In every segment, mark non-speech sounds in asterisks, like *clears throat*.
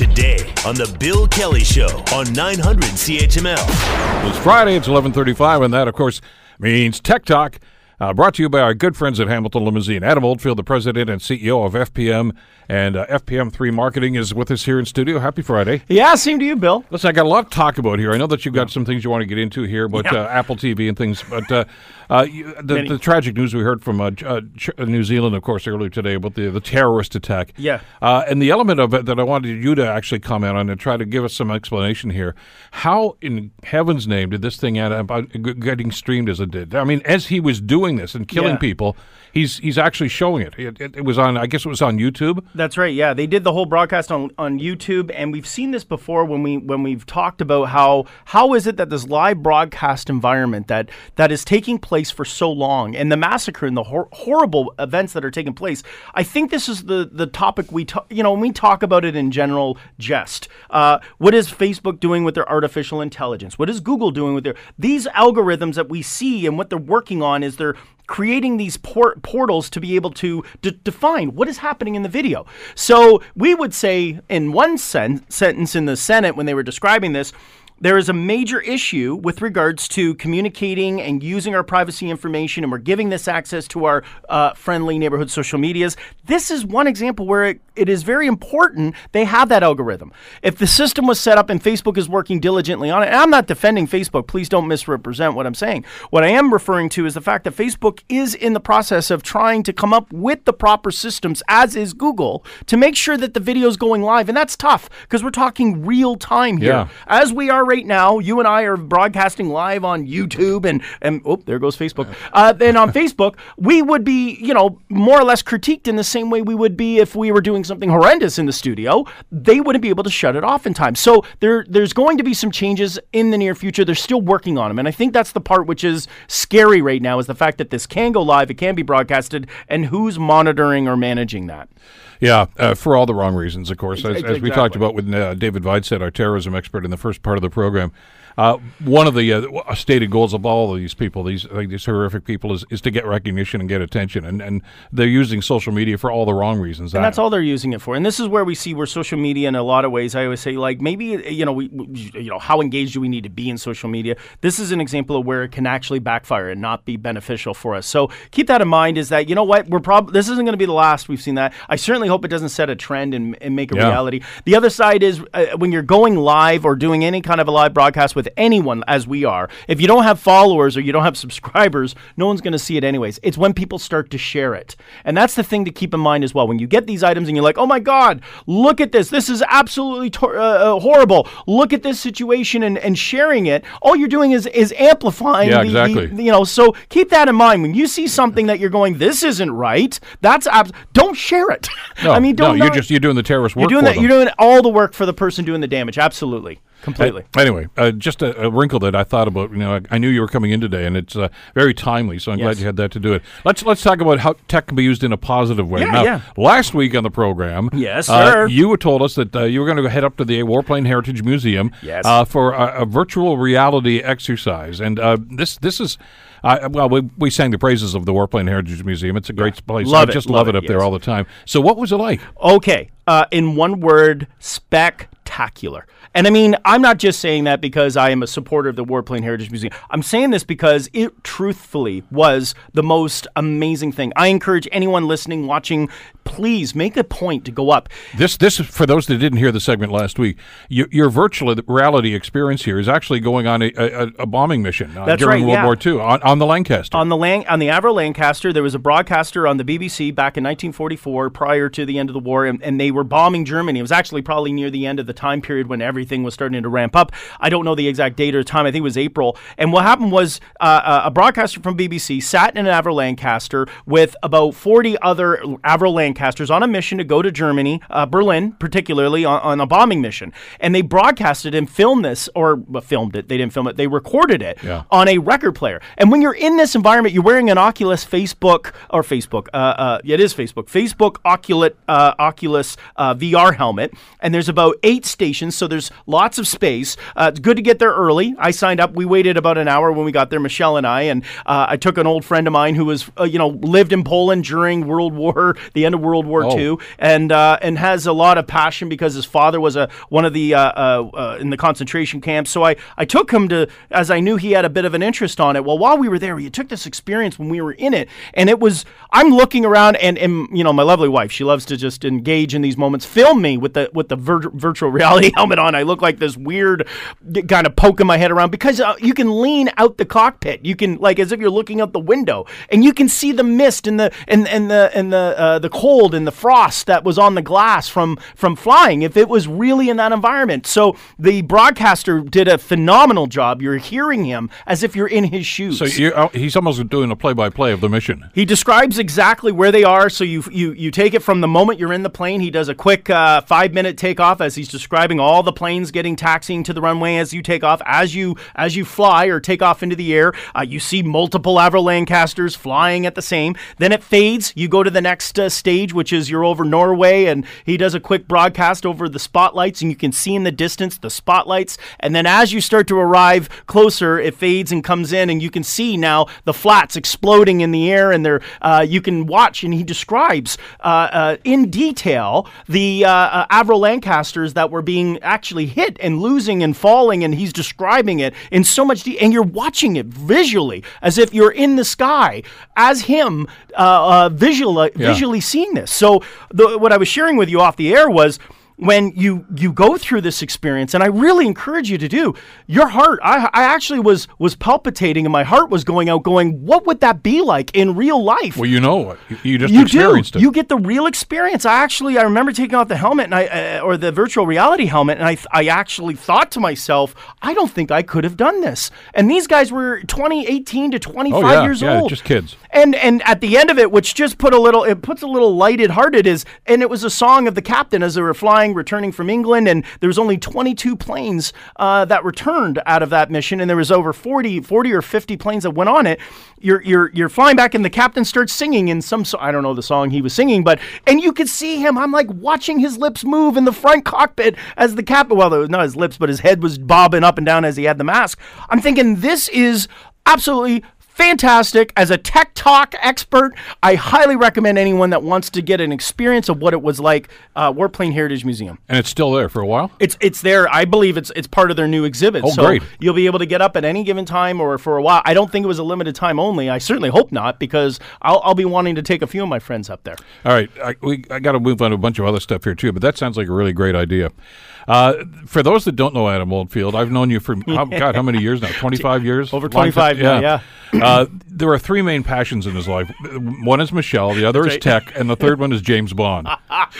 today on the Bill Kelly Show on 900 CHML. It's Friday. It's 11:35, and that, of course, means Tech Talk. Uh, brought to you by our good friends at Hamilton Limousine. Adam Oldfield, the president and CEO of FPM and uh, FPM3 Marketing, is with us here in studio. Happy Friday. Yeah, same to you, Bill. Listen, I got a lot to talk about here. I know that you've got some things you want to get into here, but Yeah. uh, Apple TV and things. But uh, uh, you, the, the tragic news we heard from uh, Ch- New Zealand, of course, earlier today about the, the terrorist attack. Yeah. Uh, and the element of it that I wanted you to actually comment on and try to give us some explanation here. How in heaven's name did this thing end up getting streamed as it did? I mean, as he was doing this and killing Yeah. people, he's he's actually showing it. It, it. it was on, I guess it was on YouTube. That's right. Yeah, they did the whole broadcast on, on YouTube, and we've seen this before when we when we've talked about how how is it that this live broadcast environment that that is taking place for so long, and the massacre and the hor- horrible events that are taking place. I think this is the the topic we talk. You know, when we talk about it in general jest. Uh, what is Facebook doing with their artificial intelligence? What is Google doing with their these algorithms that we see and what they're working on is they're creating these port- portals to be able to d- define what is happening in the video. So we would say, in one sen- sentence in the Senate when they were describing this, there is a major issue with regards to communicating and using our privacy information, and we're giving this access to our uh, friendly neighborhood social medias. This is one example where it, it is very important they have that algorithm. If the system was set up and Facebook is working diligently on it, and I'm not defending Facebook, please don't misrepresent what I'm saying. What I am referring to is the fact that Facebook is in the process of trying to come up with the proper systems, as is Google, to make sure that the video is going live. And that's tough because we're talking real time here. Yeah. As we are right now, you and I are broadcasting live on YouTube and, and oh, there goes Facebook. Uh, and on Facebook, we would be, you know, more or less critiqued in the same way we would be if we were doing something horrendous in the studio. They wouldn't be able to shut it off in time. So there, there's going to be some changes in the near future. They're still working on them. And I think that's the part which is scary right now is the fact that this can go live, it can be broadcasted, and who's monitoring or managing that. Yeah, uh, for all the wrong reasons, of course. As, as we talked about with uh, David Videstead, our terrorism expert, in the first part of the program. Uh, one of the uh, stated goals of all of these people, these like, these horrific people, is, is to get recognition and get attention, and, and they're using social media for all the wrong reasons. And that's all they're using it for. And this is where we see where social media, in a lot of ways, I always say, like maybe you know, we, we- you know, how engaged do we need to be in social media? This is an example of where it can actually backfire and not be beneficial for us. So keep that in mind. Is that you know what we're probably this isn't going to be the last we've seen that. I certainly hope it doesn't set a trend and, and make a Yeah. reality. The other side is uh, when you're going live or doing any kind of a live broadcast with anyone, as we are. If you don't have followers or you don't have subscribers, no one's going to see it anyways. It's when people start to share it, and that's the thing to keep in mind as well. When you get these items and you're like, "Oh my God, look at this! This is absolutely tor- uh, uh, horrible! Look at this situation," and, and sharing it, all you're doing is is amplifying. Yeah, the- the- exactly. you know, so keep that in mind when you see something that you're going, "This isn't right." That's abs- don't share it. *laughs* No, I mean, no, don't. you're not- just you're doing the terrorist work. you're doing them. You're doing all the work for the person doing the damage. Absolutely, completely. Uh, Anyway, uh, just a, a wrinkle that I thought about. You know, I, I knew you were coming in today, and it's uh, very timely. So I'm glad you had that to do it. Let's let's talk about how tech can be used in a positive way. Yeah, now, yeah. last week on the program, Yes, uh, sir. you told us that uh, you were going to head up to the Warplane Heritage Museum, Yes. uh, for a, a virtual reality exercise, and uh, this this is. Well, we, we sang the praises of the Warplane Heritage Museum. It's a great place. Love I it, just love love it it, up there all the time. So, what was it like? Okay, uh, in one word, spectacular. And I mean, I'm not just saying that because I am a supporter of the Warplane Heritage Museum. I'm saying this because it truthfully was the most amazing thing. I encourage anyone listening, watching, please make a point to go up. This, this is for those that didn't hear the segment last week. Your, your virtual reality experience here is actually going on a, a, a bombing mission uh, during right, World yeah. War II on, on the Lancaster. On the Lang- on the Avro Lancaster, there was a broadcaster on the BBC back in 1944, prior to the end of the war, and, and they were bombing Germany. It was actually probably near the end of the time period when everything was starting to ramp up. I don't know the exact date or time. I think it was April. And what happened was uh, uh, a broadcaster from BBC sat in an Avro Lancaster with about 40 other Avro Lancasters on a mission to go to Germany, uh, Berlin particularly, on, on a bombing mission. And they broadcasted and filmed this, or well, filmed it. They didn't film it. They recorded it Yeah. on a record player. And when you're in this environment, you're wearing an Oculus Facebook or Facebook. Uh, uh, yeah, it is Facebook. Facebook Oculus uh, Oculus uh, VR helmet, and there's about eight stations, so there's lots of space. Uh, it's good to get there early. I signed up. We waited about an hour when we got there, Michelle and I, and uh, I took an old friend of mine who was, uh, you know, lived in Poland during World War, *laughs* the end of World War Oh. II, and uh, and has a lot of passion because his father was a one of the uh, in the concentration camps. So I I took him to as I knew he had a bit of an interest on it. Well, while we were there, he took this experience when we were in it, and it was I'm looking around and and you know my lovely wife, she loves to just engage in these moments. Film me with the with the vir- virtual reality *laughs* helmet on. I look like this weird kind of poking my head around because uh, you can lean out the cockpit. You can like as if you're looking out the window, and you can see the mist and the and and the and the uh, the cold and the frost that was on the glass from from flying. If it was really in that environment, so the broadcaster did a phenomenal job. You're hearing him as if you're in his shoes. So you're, uh, he's almost doing a play-by-play of the mission. He describes exactly where they are. So you you you take it from the moment you're in the plane. He does a quick uh, five minute takeoff as he's describing all the planes getting taxiing to the runway as you take off. As you as you fly or take off into the air, uh, you see multiple Avro Lancasters flying at the same. Then it fades. You go to the next uh, stage, which is you're over Norway, and he does a quick broadcast over the spotlights, and you can see in the distance the spotlights. And then as you start to arrive closer, it fades and comes in, and you can see now the flats exploding in the air, and there uh, you can watch. And he describes uh, uh, in detail the uh, uh, Avro Lancasters that were being actually hit and losing and falling, and he's describing it in so much detail, and you're watching it visually as if you're in the sky as him uh, uh, visual, Yeah. visually seeing this. So the, what I was sharing with you off the air was when you you go through this experience and I really encourage you to do your heart I, I actually was was palpitating and my heart was going out going what would that be like in real life Well, you know, you- you just you do. experienced it. You get the real experience. I actually, I remember taking off the helmet and I, uh, or the virtual reality helmet, and I, I actually thought to myself, I don't think I could have done this. And these guys were 20, 18 to 25 oh yeah, years yeah, old. just kids. And and at the end of it, which just put a little, it puts a little lighted hearted is, and it was a song of the captain as they were flying, returning from England, and there was only 22 planes uh, that returned out of that mission, and there was over 40, 40 or 50 planes that went on it. You're you're you're flying back, and the captain starts singing in some, so- I don't know the song he was singing, but and you could see him. I'm like watching his lips move in the front cockpit as the captain. Well, not his lips, but his head was bobbing up and down as he had the mask. I'm thinking this is absolutely fantastic. As a tech talk expert, I highly recommend anyone that wants to get an experience of what it was like. Uh, Warplane Heritage Museum. And it's still there for a while. It's it's there. I believe it's it's part of their new exhibit. Oh, so great. You'll be able to get up at any given time or for a while. I don't think it was a limited time only. I certainly hope not because I'll, I'll be wanting to take a few of my friends up there. All right, I, we, I got to move on to a bunch of other stuff here too, but that sounds like a really great idea. Uh, for those that don't know Adam Oldfield, I've known you for how, God, how many years now? *laughs* Twenty-five years, Over Long 25 time- now, uh, there are three main passions in his life. One is Michelle, the other is tech, and the third one is James Bond.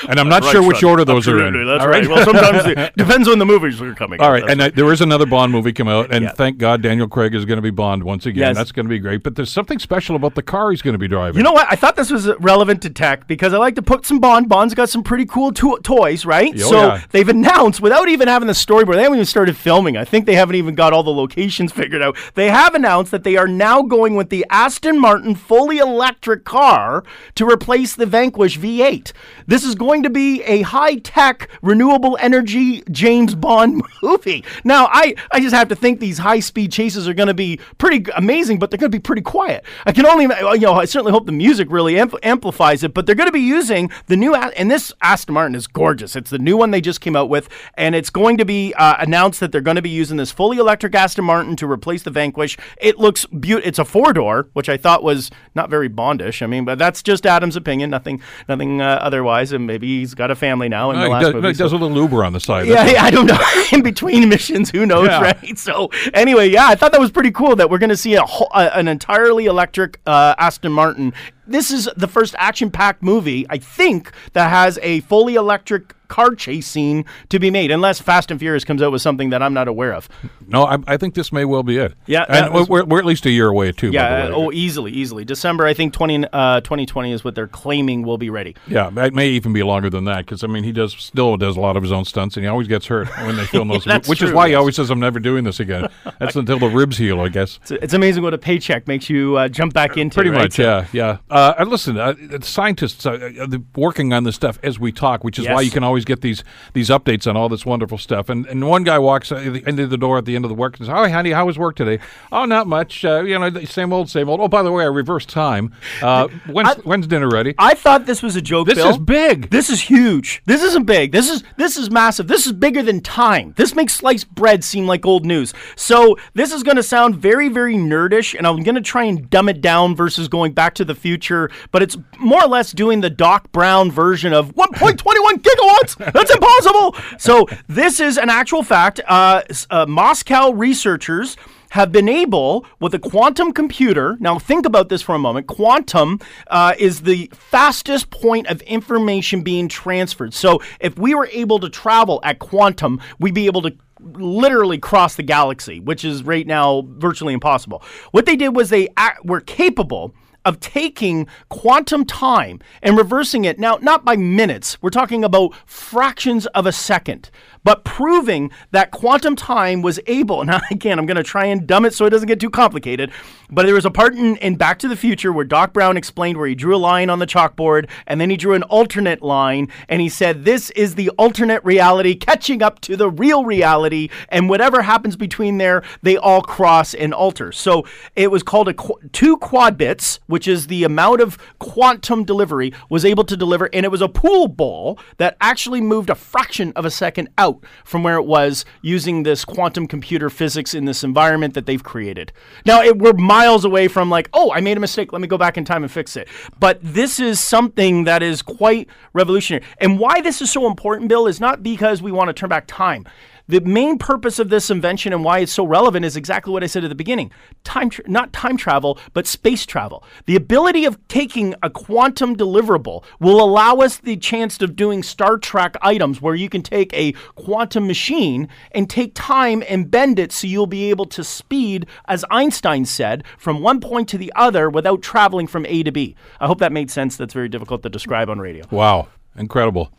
And I'm not sure which order those are in. That's All right. Well, sometimes it *laughs* depends when the movies are coming. All right, and uh, there is another Bond movie come out, and Yeah. thank God Daniel Craig is going to be Bond once again. Yes. That's going to be great. But there's something special about the car he's going to be driving. You know what? I thought this was relevant to tech because I like to put some Bond. Bond's got some pretty cool to- toys, right? Oh, so yeah. they've announced without even having the storyboard. They haven't even started filming. I think they haven't even got all the locations *laughs* figured out. They have announced that they are now going with the Aston Martin fully electric car to replace the Vanquish V8. This is going to be a high-tech renewable energy James Bond *laughs* movie. Now, I I just have to think these high-speed chases are going to be pretty amazing, but they're going to be pretty quiet. I can only you know I certainly hope the music really ampl- amplifies it, but they're going to be using the new and this Aston Martin is gorgeous. It's the new one they just came out with, and it's going to be uh, announced that they're going to be using this fully electric Aston Martin to replace the Vanquish. It looks beautiful. It's a four door, which I thought was not very Bondish. I mean, but that's just Adam's opinion. Nothing, nothing uh, otherwise. And maybe he's got a family now in No, the he last does, movie. so- does a little Uber on the side. yeah, yeah, I don't know. *laughs* In between missions, who knows, Yeah. right? So anyway, yeah, I thought that was pretty cool that we're going to see a, uh, an entirely electric uh, Aston Martin. This is the first action-packed movie I think that has a fully electric car chase scene to be made, unless Fast and Furious comes out with something that I'm not aware of. No, I, I think this may well be it. Yeah, and was- we're, we're at least a year away too. Yeah, by uh, the way. oh, easily, easily. December, I think 20, uh, 2020 is what they're claiming will be ready. yeah, it may even be longer than that because I mean he does still does a lot of his own stunts and he always gets hurt when they film *laughs* those, That's which is true, why he always says I'm never doing this again. *laughs* That's until the ribs heal, I guess. It's, it's amazing what a paycheck makes you uh, jump back into. Pretty right? much, So- yeah, yeah. Uh, and listen, uh, scientists are uh, working on this stuff as we talk, which is why you can always get these these updates on all this wonderful stuff. And and one guy walks into the door at the end of the work and says, "Oh, honey, how was work today? Oh, not much. Uh, you know, same old, same old. Oh, by the way, I reversed time. Uh, when's, I- when's dinner ready? I thought this was a joke. This Bill. is big. This is huge. This isn't big. This is this is massive. This is bigger than time. This makes sliced bread seem like old news. So this is going to sound very very nerdish, and I'm going to try and dumb it down versus going Back to the Future. But it's more or less doing the Doc Brown version of 1.21 gigawatts. That's impossible. So this is an actual fact. Uh, uh, Moscow researchers have been able with a quantum computer. Now, think about this for a moment. Quantum uh, is the fastest point of information being transferred. So, if we were able to travel at quantum, we'd be able to literally cross the galaxy, which is right now virtually impossible. What they did was they were capable of taking quantum time and reversing it. Now not by minutes. We're talking about fractions of a second but proving that quantum time was able. *laughs* Now again i'm going to try and dumb it so it doesn't get too complicated but there was a part in, in back to the future where doc brown explained where he drew a line on the chalkboard and then he drew an alternate line and he said this is the alternate reality catching up to the real reality and whatever happens between there they all cross and alter. So it was called a qu- two quad bits which is the amount of quantum delivery was able to deliver and it was a pool ball that actually moved a fraction of a second out from where it was using this quantum computer physics in this environment that they've created. Now it, we're miles away from like oh i made a mistake. Let me go back in time and fix it. But this is something that is quite revolutionary. And why this is so important bill is not because we want to turn back time the main purpose of this invention and why it's so relevant is exactly what I said at the beginning. Time tra- not time travel, but space travel. The ability of taking a quantum deliverable will allow us the chance of doing Star Trek items where you can take a quantum machine and take time and bend it so you'll be able to speed as Einstein said from one point to the other without traveling from A to B. I hope that made sense. That's very difficult to describe on radio. Wow, incredible.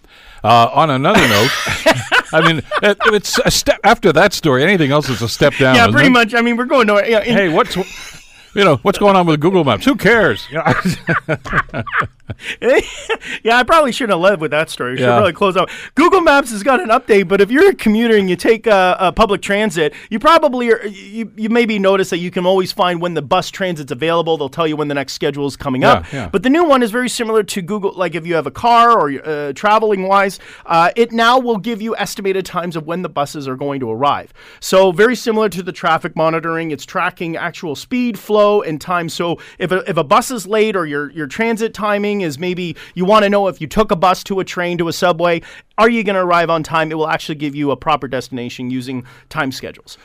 Uh, on another note, *laughs* I mean, it, it's a step after that story. Anything else is a step down. Yeah, pretty it? much. I mean, we're going nowhere. Yeah, in- Hey, what's you know what's going on with Google Maps? Who cares? *laughs* *laughs* Yeah, I probably shouldn't have led with that story. Should Yeah. probably close out. Google Maps has got an update, but if you're a commuter and you take uh, uh, public transit, you probably are, you, you maybe notice that you can always find when the bus transit's available. They'll tell you when the next schedule is coming up. Yeah, yeah. But the new one is very similar to Google. Like if you have a car or uh, traveling wise, uh, it now will give you estimated times of when the buses are going to arrive. So very similar to the traffic monitoring. It's tracking actual speed, flow, and time. So if a, if a bus is late or your your transit timing is maybe you want to know if you took a bus to a train to a subway, are you going to arrive on time? It will actually give you a proper destination using time schedules.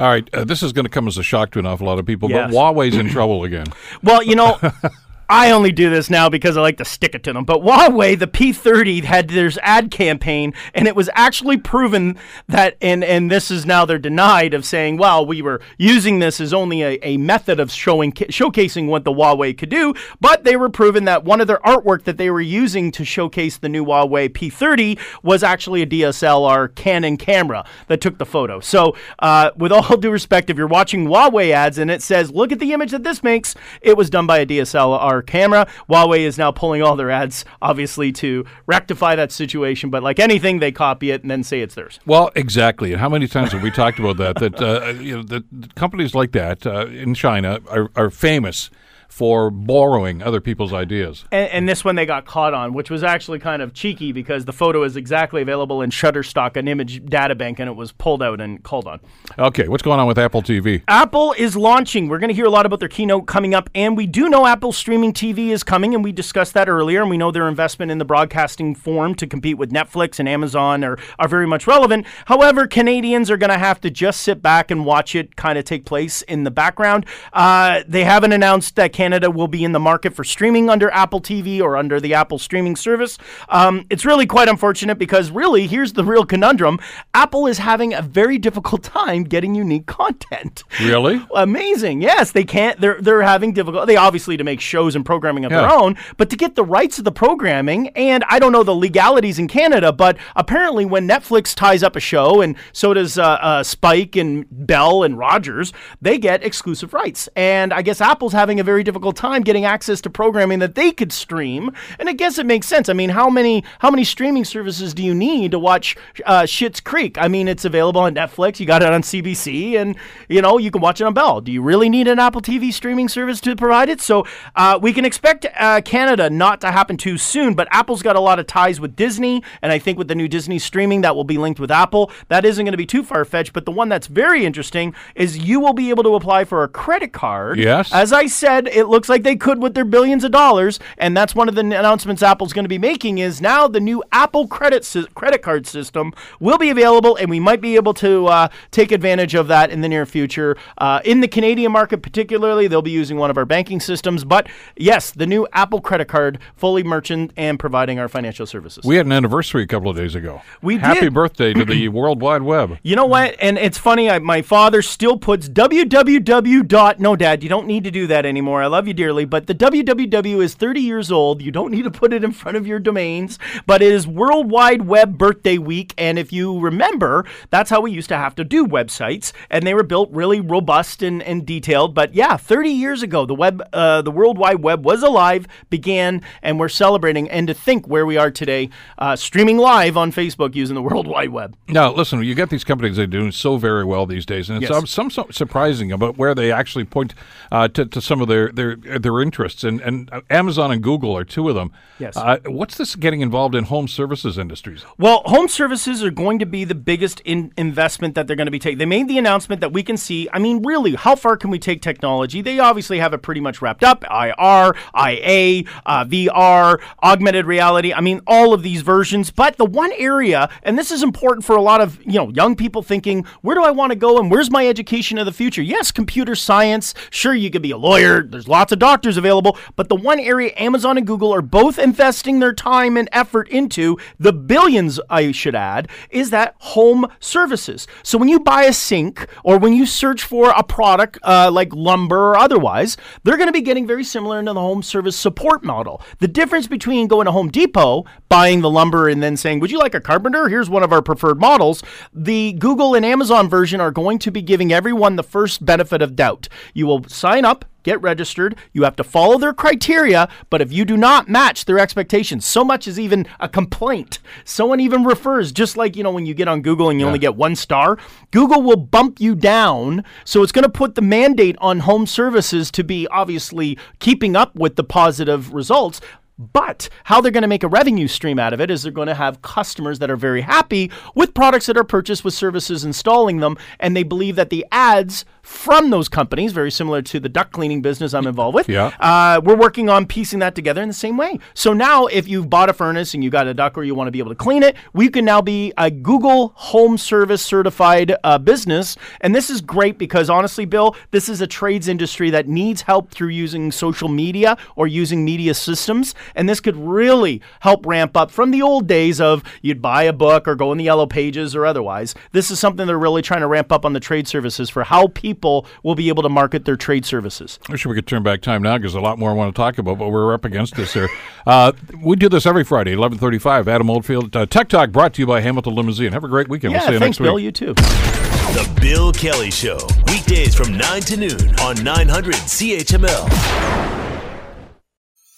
all right, uh, this is going to come as a shock to an awful lot of people, Yes. but Huawei's in trouble again. Well, you know, *laughs* I only do this now because I like to stick it to them. But Huawei, the P30 had their ad campaign, and it was actually proven that, and and this is now they're denied of saying, well, we were using this as only a, a method of showing showcasing what the Huawei could do. But they were proven that one of their artwork that they were using to showcase the new Huawei P30 was actually a DSLR Canon camera that took the photo. So, uh, with all *laughs* due respect, if you're watching Huawei ads and it says, look at the image that this makes, it was done by a DSLR camera. Huawei is now pulling all their ads, obviously, to rectify that situation. But like anything, they copy it and then say it's theirs. Well, exactly. And how many times have we talked about that? That uh, you know, that companies like that uh, in China are, are famous for borrowing other people's ideas. And, and this one they got caught on, which was actually kind of cheeky because the photo is exactly available in Shutterstock, an image data bank, and it was pulled out and called on. Okay, what's going on with Apple TV? Apple is launching. We're going to hear a lot about their keynote coming up, and we do know Apple streaming TV is coming, and we discussed that earlier. And we know their investment in the broadcasting form to compete with Netflix and Amazon are, are very much relevant. However, Canadians are going to have to just sit back and watch it kind of take place in the background. Uh, they haven't announced that Canada will be in the market for streaming under Apple TV or under the Apple streaming service. Um, it's really quite unfortunate because, really, here's the real conundrum Apple is having a very difficult time getting unique content. Really? Amazing. Yes, they can't. They're they're having difficult. They obviously to make shows and programming of their own, but to get the rights of the programming, and I don't know the legalities in Canada, but apparently when Netflix ties up a show, and so does uh, uh, Spike and Bell and Rogers, they get exclusive rights. And I guess Apple's having a very difficult difficult time getting access to programming that they could stream. And I guess it makes sense. I mean, how many how many streaming services do you need to watch uh, Schitt's Creek? I mean, it's available on Netflix. You got it on CBC, and you know you can watch it on Bell. Do you really need an Apple TV streaming service to provide it? So uh, we can expect uh, Canada not to happen too soon. But Apple's got a lot of ties with Disney, and I think with the new Disney streaming, that will be linked with Apple. That isn't going to be too far fetched. But the one that's very interesting is you will be able to apply for a credit card. Yes. As I said, it looks like they could with their billions of dollars, and that's one of the announcements Apple's going to be making. Is now the new Apple credit sy- credit card system will be available, and we might be able to uh, take advantage of that in the near future. Uh, in the Canadian market, particularly, they'll be using one of our banking systems. But yes, the new Apple credit card, fully merchant and providing our financial services. We had an anniversary a couple of days ago. We Happy did. birthday to the *clears throat* World Wide Web. You know what? And it's funny. I, my father still puts www. dot. No, Dad, you don't need to do that anymore. I love you dearly, but the www is 30 years old. You don't need to put it in front of your domains. But it is World Wide Web Birthday Week, and if you remember, that's how we used to have to do websites, and they were built really robust and, and detailed. But yeah, 30 years ago, the web, uh, the World Wide Web was alive, began, and we're celebrating. And to think where we are today, uh, streaming live on Facebook using the World Wide Web. Now, listen, you got these companies that are doing so very well these days, and it's Yes. some, some surprising about where they actually point uh, to, to some of their their their interests. And, and uh, Amazon and Google are two of them. Yes. Uh, what's this getting involved in home services industries? Well, home services are going to be the biggest in investment that they're going to be taking. They made the announcement that we can see. I mean, really, how far can we take technology? They obviously have it pretty much wrapped up. IR, IA, uh, VR, augmented reality. I mean, all of these versions. But the one area, and this is important for a lot of you know young people thinking, where do I want to go and where's my education of the future? Yes, computer science. Sure, you could be a lawyer. There's lots of doctors available. But the one area Amazon and Google are both investing their time and effort into, the billions, I should add, is that home services. So when you buy a sink or when you search for a product uh, like lumber or otherwise, they're going to be getting very similar into the home service support model. The difference between going to Home Depot, buying the lumber, and then saying, Would you like a carpenter? Here's one of our preferred models. The Google and Amazon version are going to be giving everyone the first benefit of doubt. You will sign up get registered. You have to follow their criteria, but if you do not match their expectations, so much as even a complaint, someone even refers, just like, you know, when you get on Google and you only get one star, Google will bump you down. So it's going to put the mandate on home services to be obviously keeping up with the positive results. But how they're going to make a revenue stream out of it is they're going to have customers that are very happy with products that are purchased with services installing them. And they believe that the ads from those companies, very similar to the duct cleaning business I'm involved with, Yeah. uh, we're working on piecing that together in the same way. So now, if you've bought a furnace and you got a duct or you want to be able to clean it, we can now be a Google Home Service certified uh, business. And this is great because honestly, Bill, this is a trades industry that needs help through using social media or using media systems. And this could really help ramp up from the old days of you'd buy a book or go in the yellow pages or otherwise. This is something they're really trying to ramp up on the trade services for how people will be able to market their trade services. I wish we could turn back time now because a lot more I want to talk about, but we're up against this here. *laughs* Uh, we do this every Friday, eleven thirty-five. Adam Oldfield, uh, Tech Talk, brought to you by Hamilton Limousine. Have a great weekend. Yeah, we'll see you thanks, next Bill. You too. The Bill Kelly Show, weekdays from 9 to noon on 900 CHML.